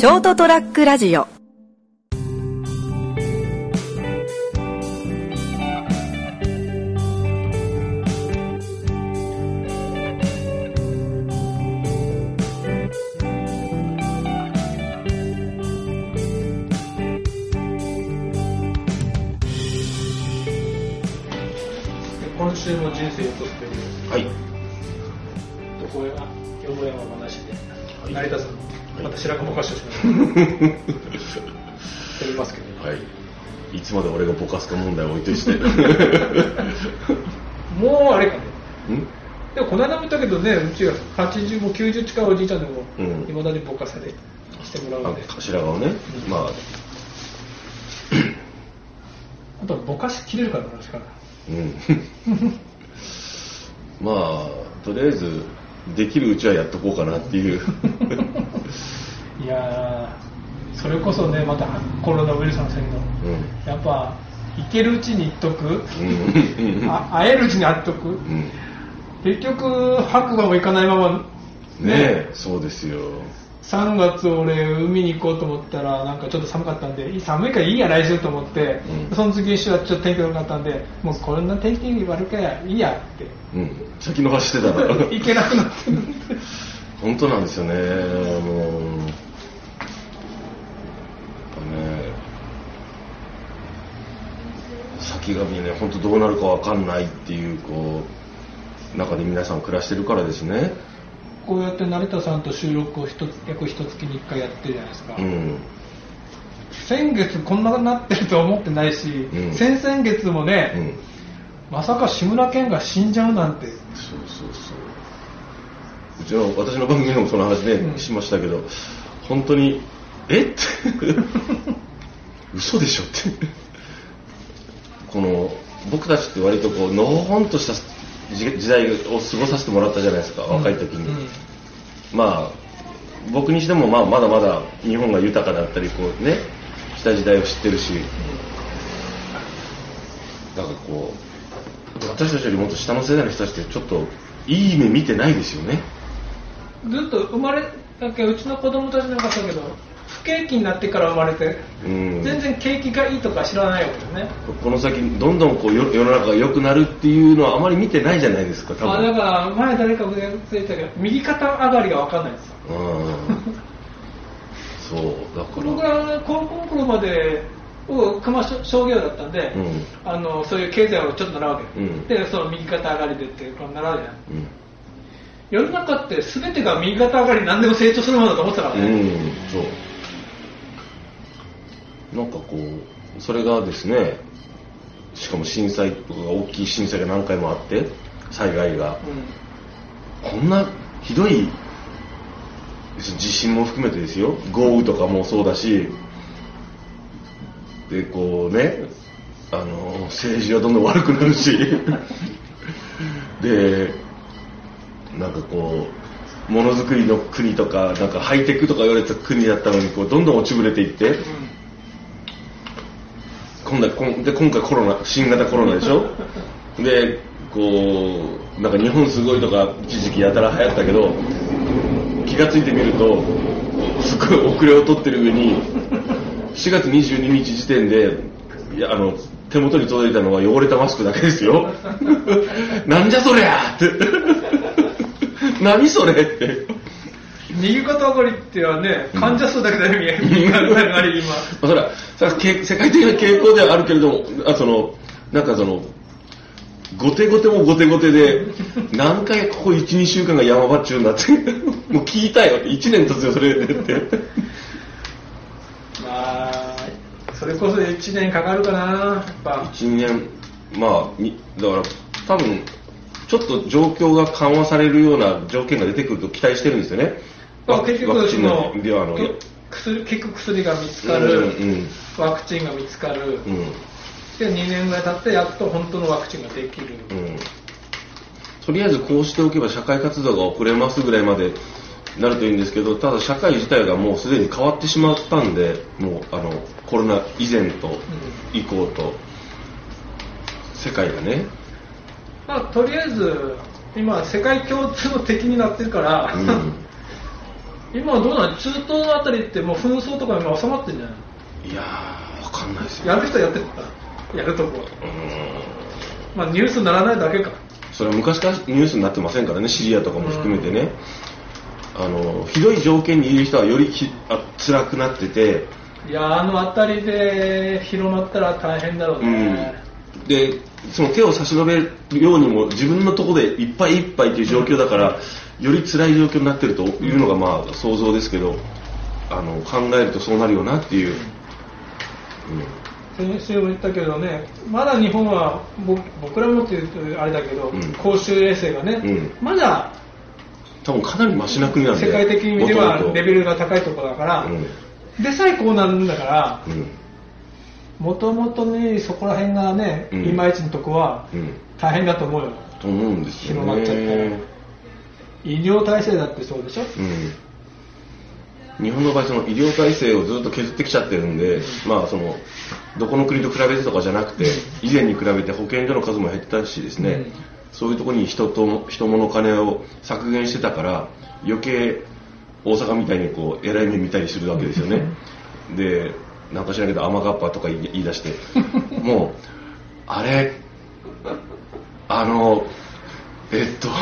ショートトラックラジオ。りますけど、はい。いつまで俺がボカスカ問題を置いといて。ん もうあれかね。でもこの間も言ったけどね、うちが80も90近いおじいちゃんでも、うんいまだにぼかさでしてもらうあんで、頭顔ね。うんまあ、あとはぼかし切れるからな、しかな。うん。まあ、とりあえず、できるうちはやっとこうかなっていう。いやー、それこそね、またコロナウイルスのせいの、うん。やっぱ、行けるうちに行っとく、会えるうちに会っとく、うん。結局、白馬も行かないまま、ねえ、そうですよ。3月俺海に行こうと思ったらなんかちょっと寒かったんで寒いからいいや来週と思って、うんその次の週はちょっと天気悪かったんでもうこんな天気悪かやいいやってうん。先延ばしてたら。行けなくなって本当なんですよね、もう。やっぱね、先が見えない、本当どうなるかわかんないっていう、こう、中で皆さん暮らしてるからですね。こうやって成田さんと収録を一つ約一月に1回やってるじゃないですか、うん。先月こんなになってるとは思ってないし、うん先々月もね、うん。まさか志村けんが死んじゃうなんてそうそうそう。うちの、私の番組でもその話ね、うんしましたけど、本当に、えって、嘘でしょって。この、僕たちって割とこう、のほほんとした時時代を過ごさせてもらったじゃないですか、若い時に。うんまあ、僕にしても、まあ、まだまだ日本が豊かだったり、こうね、した時代を知ってるし、だからこう、私たちよりもっと下の世代の人たちってちょっと、いい目見てないですよね。ずっと生まれだけうちの子供たちなんかそうだけど不景気になってから生まれて、うん。全然景気がいいとか知らないわけよねこの先、どんどんこう世世の中が良くなるっていうのはあまり見てないじゃないですか、多分。あだから前誰かが言ってたけど右肩上がりが分かんないんですようん。そう、だから。僕ら高校の頃まで僕熊商業だったんで、うんあのそういう経済をちょっと習うわけよ、うんでその右肩上がりでってこう習うじゃんうん。世の中って全てが右肩上がり何でも成長するものだと思ってたからね、うん、そう。なんかこう、それがですね、しかも震災大きい震災が何回もあって、災害が。こんなひどい、地震も含めてですよ、豪雨とかもそうだし、で、こうね、あの、政治はどんどん悪くなるし、で、なんかこう、ものづくりの国とか、なんかハイテクとか言われた国だったのに、こう、どんどん落ちぶれていって、今度はこんで今回コロナ、新型コロナでしょ？で、こう、なんか日本すごいとか一時期やたら流行ったけど、気がついてみると、すごい遅れを取ってる上に、4月22日時点で、いや、あの、手元に届いたのは汚れたマスクだけですよ。なんじゃそりゃって。何それって。右肩上がりってはね患者数だけだよ右肩上がり今。まあ、それは、世界的な傾向ではあるけれども、あその、なんかその、後手後手も後手後手で、何回ここ1、2週間が山場っちゅうんだって、もう聞いたよ、1年経つよ、それでって。まあそれこそ1年かかるかな。やっぱ。1年、まあ、にだから、多分、ちょっと状況が緩和されるような条件が出てくると期待してるんですよね。ワ結ワクチン局その薬結局薬が見つかる、うんうんワクチンが見つかる、うん、で2年ぐらい経ってやっと本当のワクチンができる、うん。とりあえずこうしておけば社会活動が遅れますぐらいまでなるといいんですけど、ただ社会自体がもうすでに変わってしまったんで、もうあのコロナ以前と以降と、世界がね、まあ、とりあえず今世界共通の敵になってるから、うん今はどうなの？中東あたりってもう紛争とか今収まってんじゃないいやーわかんないですよ。やる人はやってたやるとこうーん。まあニュースにならないだけか。それは昔からニュースになってませんからねシリアとかも含めてね、あのひどい条件にいる人はよりひあ辛くなってて。いやあの辺りで広まったら大変だろうね、でその手を差し伸べるようにも自分のところでいっぱいいっぱいという状況だからより辛い状況になってるというのがまあ想像ですけどあの考えるとそうなるよなっていう、先週も言ったけどねまだ日本は僕僕らもっていうとあれだけど、うん。公衆衛生がね、うん。まだ多分かなりマシな国なんで世界的に見てはレベルが高いところだから、うん。でさえこうなんだからうん。もともとねそこら辺がね、うん。いまいちのとこはうん。大変だと思うよ。と思うんですよね。広まっちゃったら医療体制だってそうでしょ、うん。日本の場合その医療体制をずっと削ってきちゃってるんで、まあそのどこの国と比べてとかじゃなくて以前に比べて保健所の数も減ったしですね、うん。そういうところに人と人物金を削減してたから余計大阪みたいにこう偉い目見たりするわけですよね。でなんか知らんけど甘がっぱとか言い言い出して。もうあれあのえっと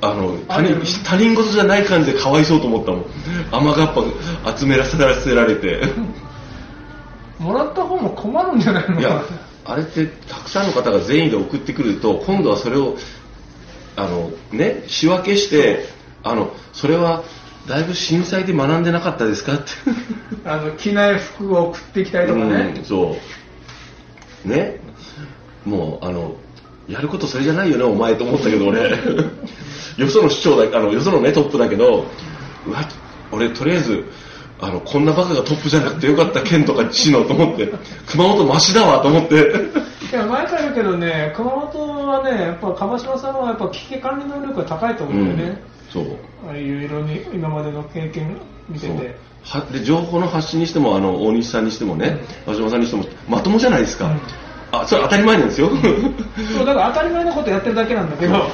あの他人他人事じゃない感じでかわいそうと思ったもん。甘がっぱ集めらせられて。もらった方も困るんじゃないの？いやあれってたくさんの方が善意で送ってくると今度はそれをあのね仕分けしてあのそれはだいぶ震災で学んでなかったですかって。あの着ない服を送ってきたりとかね、うんそう。ね。もうあのやることそれじゃないよねお前と思ったけど俺。よその市長だあのよそのねトップだけどうわ俺とりあえずあのこんなバカがトップじゃなくてよかった県とか市のと思って熊本マシだわと思って。いや前から言うけどね熊本はねやっぱ川島さんはやっぱ危機管理能力が高いと思うんだよね、そう。ああいう色に今までの経験見てて。はで情報の発信にしてもあの大西さんにしてもね和島さんにしてもまともじゃないですか、うんあそれ当たり前なんですよ。そうだから当たり前のことやってるだけなんだけど、あ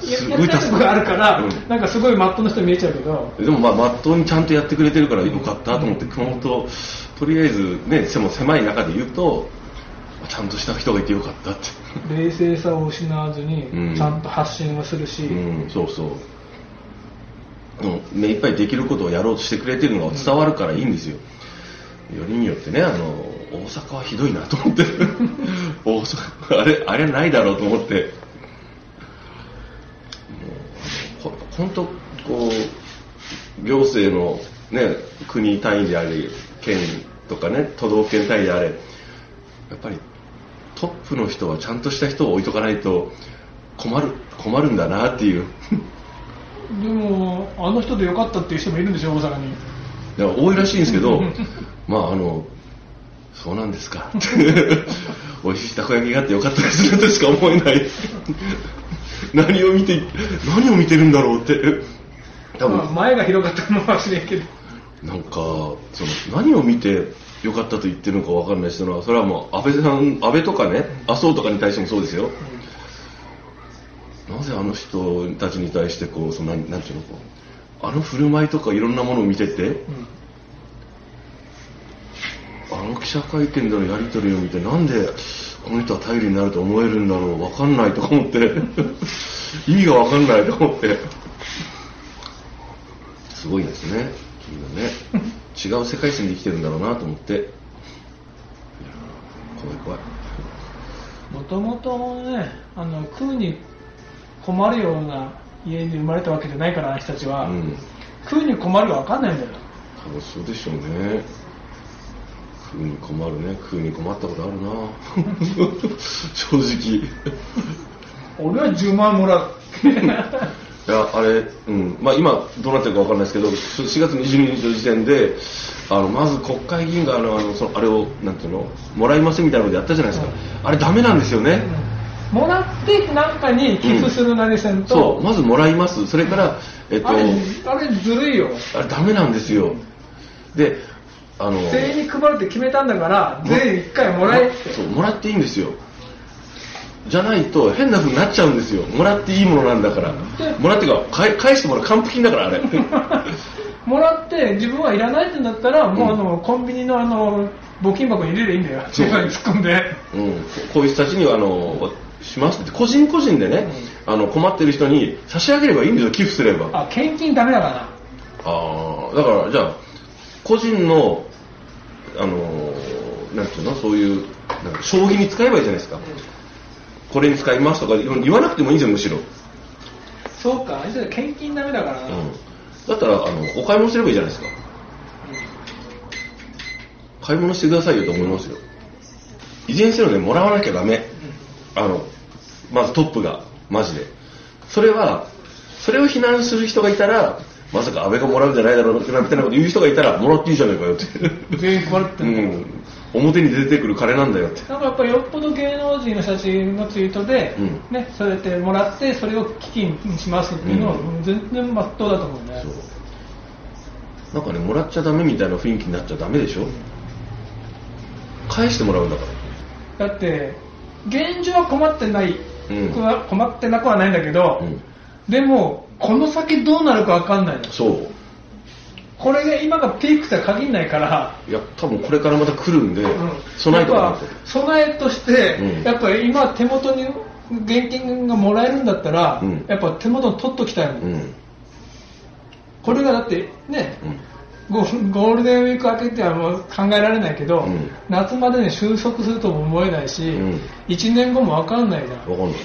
すごい助かるやってることがあるから、うん。なんかすごいマットの人に見えちゃうけど、でもまあまっとうにちゃんとやってくれてるからよかったと思って熊本とりあえずね背も狭い中で言うとちゃんとした人がいてよかったって。冷静さを失わずにうん。ちゃんと発信をするし、うんそうそう。うん目いっぱいできることをやろうとしてくれてるのが伝わるからいいんですよ。よりによってねあの大阪はひどいなと思って。大阪あれあれないだろうと思って。もう本当こう行政のね国単位であれ県とかね都道府県単位であれやっぱりトップの人はちゃんとした人を置いとかないと困る困るんだなっていう。でもあの人でよかったっていう人もいるんでしょ大阪に。いや多いらしいんですけど まああのそうなんですか。美味しいたこ焼きがあってよかったですね。としか思えない。何を見て何を見てるんだろうって。多分。まあ前が広かったのかもしれんけど。なんかその何を見てよかったと言ってるのか分かんないしそれはもう安倍さん安倍とかね麻生とかに対してもそうですよ。なぜあの人たちに対してこうそのなんなんていうのこうあの振る舞いとかいろんなものを見ててあの記者会見でのやり取りを見てなんでこの人は頼りになると思えるんだろう分かんないとか思って。意味が分かんないと思って。すごいですね君はね。違う世界線で生きてるんだろうなと思って。いやー怖い怖い。もともとねあの食うに困るような家に生まれたわけじゃないからあの人たちは、うん。食うに困るが分かんないんだよ。多分そうでしょうね食うに困るね。食うに困ったことあるな。正直。俺は10万もらう。いや、あれ、うん、まあ今どうなってるかわかんないですけど、4月22日の時点で、あの、まず国会議員があの、あの、そのあれを、なんていうの、もらいませんみたいなのでやったじゃないですか。あれダメなんですよね。もらって何かに寄付するなりせんと、そう、まずもらいます。それから、えっと、あれあれずるいよ。あれダメなんですよ。で、あの、全員に配るって決めたんだから全員1回もらえって。そう、もらっていいんですよ。じゃないと変な風になっちゃうんですよ。もらっていいものなんだから。でもらってか返返してもらう還付金だからあれ。もらって自分はいらないってなったら、もうあのコンビニのあの募金箱に入れればいいんだよ、そう。中に突っ込んで。うん、こういう人たちにはあのしますって。個人個人でね、あの困ってる人に差し上げればいいんですよ寄付すれば。ああ、献金ダメだからな。あー。だからじゃあ個人のあのなんていうのそういうなんか将棋に使えばいいじゃないですか、これに使いますとか言わなくてもいいんですよむしろ、そうか、じゃあ献金ダメだから。な。うん、だったらあのお買い物すればいいじゃないですか。買い物してくださいよと思いますよ。いずれにせよねもらわなきゃダメ。あのまずトップがマジで。それはそれを非難する人がいたらまさか安倍がもらうんじゃないだろうなみたいなこと言う人がいたらもらっていいじゃないかよって。全員配ってうる、ん。表に出てくる金なんだよって。なんかやっぱりよっぽど芸能人の写真のツイートで、うん。ね、そうやってもらって、それを基金にしますっていうのは、う全然まっとうだと思うね。そう。なんかねもらっちゃダメみたいな雰囲気になっちゃダメでしょ？返してもらうんだから。だって、現状は困ってない、うん。僕は困ってなくはないんだけど、うんでも、この先どうなるかわかんないの。そう。これが今がピークとは限らないから、いや多分これからまた来るんで、うん。備えと。か備えとして、うん。やっぱり今手元に現金がもらえるんだったら、うん。やっぱ手元に取っときたいもうん。これがだってね、うん。ゴゴールデンウィーク明けってはもう考えられないけど、うん。夏までに収束するとも思えないし、うん。1年後も分かんないじゃん、分かんない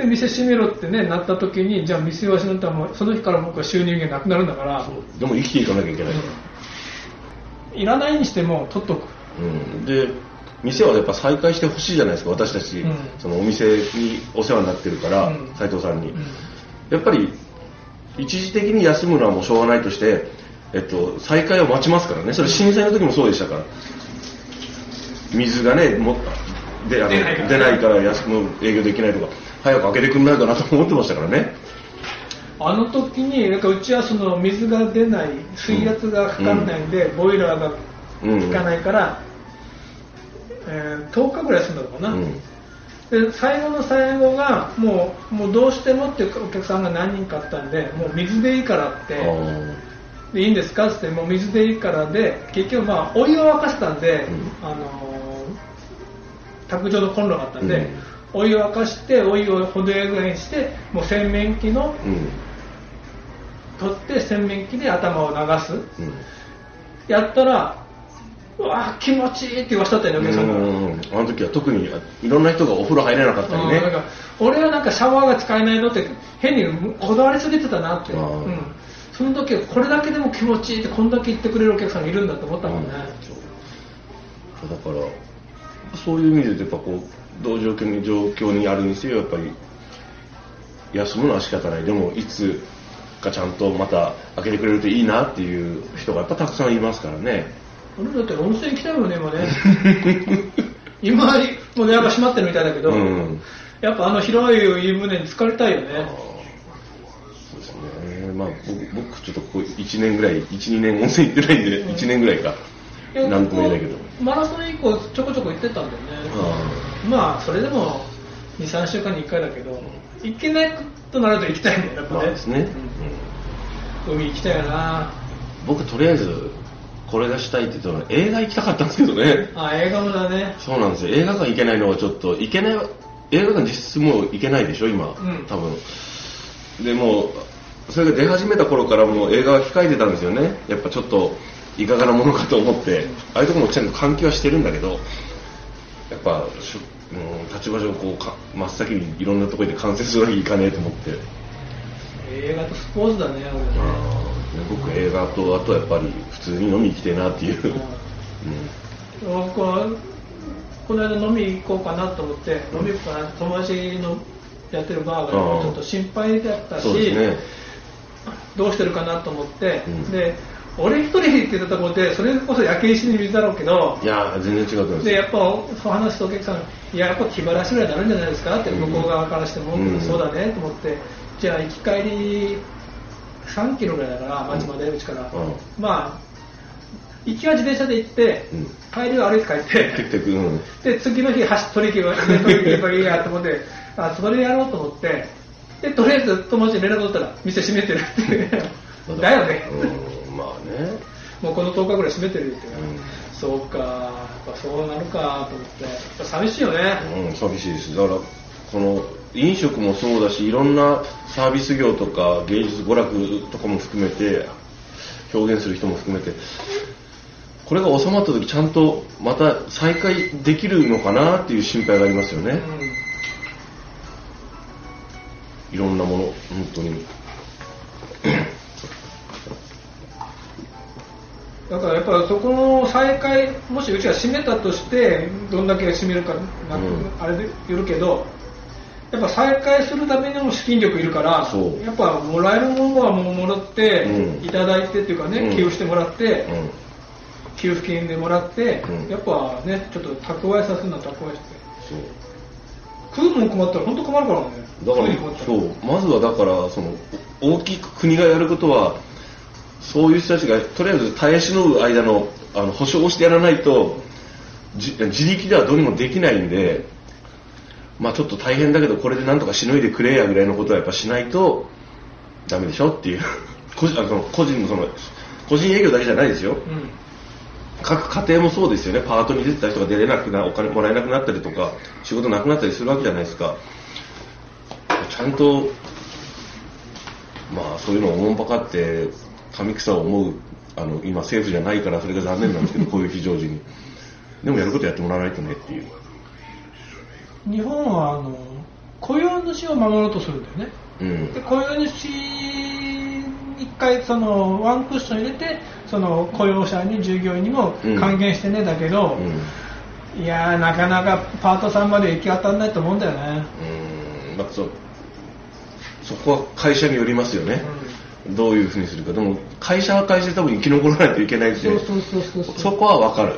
で店閉めろってねなった時にじゃあ店はしなったらもうその日から僕は収入がなくなるんだから、でも生きていかなきゃいけない、いらないにしても取っとく。うん、で店はやっぱ再開してほしいじゃないですか私たち、うん。そのお店にお世話になってるからうん。斉、藤さんに、うん。やっぱり一時的に休むのはもうしょうがないとして、えっと、再開を待ちますからね。それ震災の時もそうでしたから。水がねもであの出ないから出ないから休む営業できないとか早く開けてくんないかなと思ってましたからね。あの時になんかうちはその水が出ない水圧がかかんないんで、ボイラーがうん。効かないから、えー10日ぐらい休んだのかな、うん。で最後の最後がもうもうどうしてもっていうお客さんが何人かあったんでもう水でいいからってでいいんですか？って言ってもう水でいいからで結局まあお湯を沸かしたんで、うん。あのー卓上のコンロがあったんで、うんお湯を沸かしてお湯を程よいぐらいにしてもう洗面器のうん。取って洗面器で頭を流す。うん。やったらうわ気持ちいいって言わしとったよねお客さんが。うん。あの時は特にいろんな人がお風呂入れなかったりね。うん俺はなんかシャワーが使えないのって変にこだわりすぎてたなって、うん、その時はこれだけでも気持ちいいってこんだけ言ってくれるお客さんがいるんだと思ったもんね、だからそういう意味でやっぱこうどういう状況に状況にあるにせよやっぱり休むのは仕方ない。でもいつかちゃんとまた開けてくれるといいなっていう人がやっぱたくさんいますからね。俺だって温泉行きたいよね今ね。今もう電話が閉まってるみたいだけど、うん。やっぱあの広い湯船に浸かりたいよね。そうですね。まあ僕僕ちょっとここ1年ぐらい12年温泉行ってないんで1年ぐらいか。いやなんとも言えないけどマラソン以降ちょこちょこ行ってたんだよね。あまあそれでも23週間に1回だけど行けないとなると行きたいんだよやっぱね,、まあですね。うん。うん海行きたいよな。ー僕とりあえずこれがしたいって言ったのは映画行きたかったんですけどね。あ映画もだね。そうなんですよ。映画館行けないのはちょっと行けない。映画館実質もう行けないでしょ今、ん。多分。でもうそれが出始めた頃からもう映画は控えてたんですよね。やっぱちょっといかがなものかと思ってああいうところもちゃんと換気はしてるんだけどやっぱしょうん立場上こうか真っ先にいろんなところで観戦するわけにいかねえと思って、映画とスポーツだね俺ね僕映画とあとやっぱり普通に飲みに来てえなっていう、うん。僕はこの間飲み行こうかなと思って、飲み行こうかな友達のやってるバーがちょっと心配だったし、ね。どうしてるかなと思って、うん。で俺一人で行ってたところでそれこそ焼け石に水だろうけどいやー全然違うと思います。でやっぱそう話すとお客さんがいややっぱ気晴らしぐらいになるんじゃないですかってうん向こう側からしても、うん。そうだねと思って。じゃあ行き帰り3キロぐらいだから町までうちから、うん。まあ行きは自転車で行って、うん。帰りは歩いて帰って。で、次の日、走っ取り行けば、取り行けばいいやと思って、あ、それやろうと思って、で、とりあえず友達に連絡取ったら、店閉めてるって。だよね。ね。もうこの10日ぐらい閉めてるって。うそうか、やっぱそうなるかと思って。寂しいよね。ん、うん、寂しいです。だから、この、飲食もそうだし、いろんなサービス業とか芸術、娯楽とかも含めて、表現する人も含めて、これが収まった時ちゃんとまた再開できるのかなっていう心配がありますよね。うんいろんなもの、本当に。だからやっぱそこの再開、もしうちが閉めたとして、どんだけ閉めるかな、うんあれでよるけど、やっぱ再開するためにも資金力いるからやっぱもらえるものはもうもらって、うんいただいてっていうかね、うん寄付してもらって、うん。給付金でもらって、うんやっぱね、ちょっと蓄えさせるのは蓄えして。そう。食うもん困ったら本当困るからね。だからそうまずはだからその大きく国がやることはそういう人たちがとりあえず耐え忍ぶ間のあの保証をしてやらないとじ自力ではどうにもできないんでまあちょっと大変だけどこれでなんとかしのいでくれやぐらいのことはやっぱしないとダメでしょっていう 個人あの個人のその個人営業だけじゃないですようん。各家庭もそうですよね、パートに出てた人が出れなくな、お金もらえなくなったりとか、仕事なくなったりするわけじゃないですか。ちゃんと、まあそういうのをおもんぱかって、神草を思う、あの、今政府じゃないからそれが残念なんですけど、こういう非常時に。でもやることやってもらわないとねっていう。日本はあの雇用主を守ろうとするんだよね。うんで。雇用主に一回そのワンクッション入れてその雇用者に従業員にもうん還元してねだけど、うん。いやーなかなかパートさんまで行き当たらないと思うんだよね、うん。まあそ、そこは会社によりますよね。どういうふうにするか。でも、会社は会社で多分生き残らないといけないんで。そうそうそうそうそう。そこはわかる。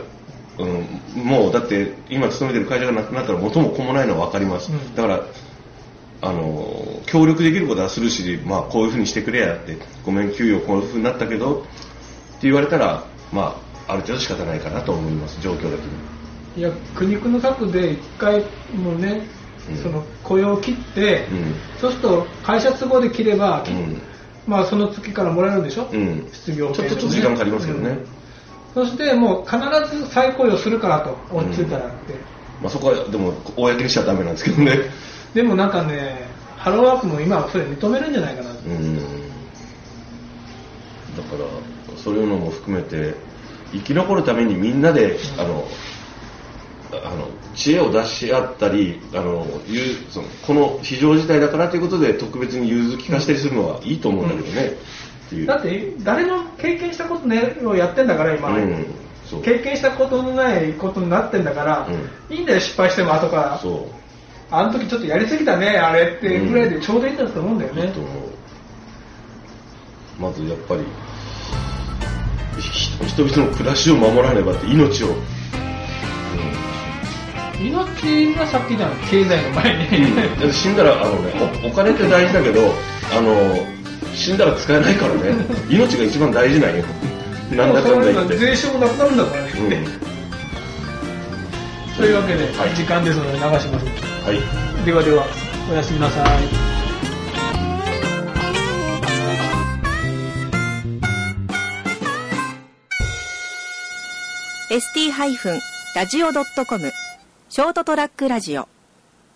うん、もうだって今勤めてる会社がなくなったら元も子もないのはわかります、うん。だからあの協力できることはするし、まあ、こういうふうにしてくれやってごめん給与こういうふうになったけどって言われたら、まあ、ある程度仕方ないかなと思います状況だけいや苦肉の策で一回もうね、うん。その雇用を切って、うん。そうすると会社都合で切れば、うんまあその月からもらえるんでしょ、うん。失業ちょっとちょっと時間かかりますけどね、うん。そしてもう必ず再雇用するからと落ち着いたらって、まあ、そこはでも公にしちゃダメなんですけどねでもなんかねハローワークも今はそれ認めるんじゃないかな、うんだからそういうのも含めて生き残るためにみんなで、あのあの知恵を出し合ったりあのいうそのこの非常事態だからということで特別に融通聞かせたりするのはいいと思うんだけどね、う。だって誰も経験したことねをやってんだから今、うん経験したことのないことになってんだから、いいんだよ失敗しても後から。そあの時ちょっとやりすぎたねあれってぐらいでちょうどいいんだと思うんだよね。まずやっぱりひ人々の暮らしを守らねばって命を、うん命が先じゃん経済の前に、だって死んだらあの、ね、おお金って大事だけどあの死んだら使えないからね。命が一番大事なんよ。なんだかんだ言って、税収もなくなるんだからね、うん、というわけで、はい。時間ですので流します。はい。ではではおやすみなさい。ST-radio.com ショートトラックラジオ。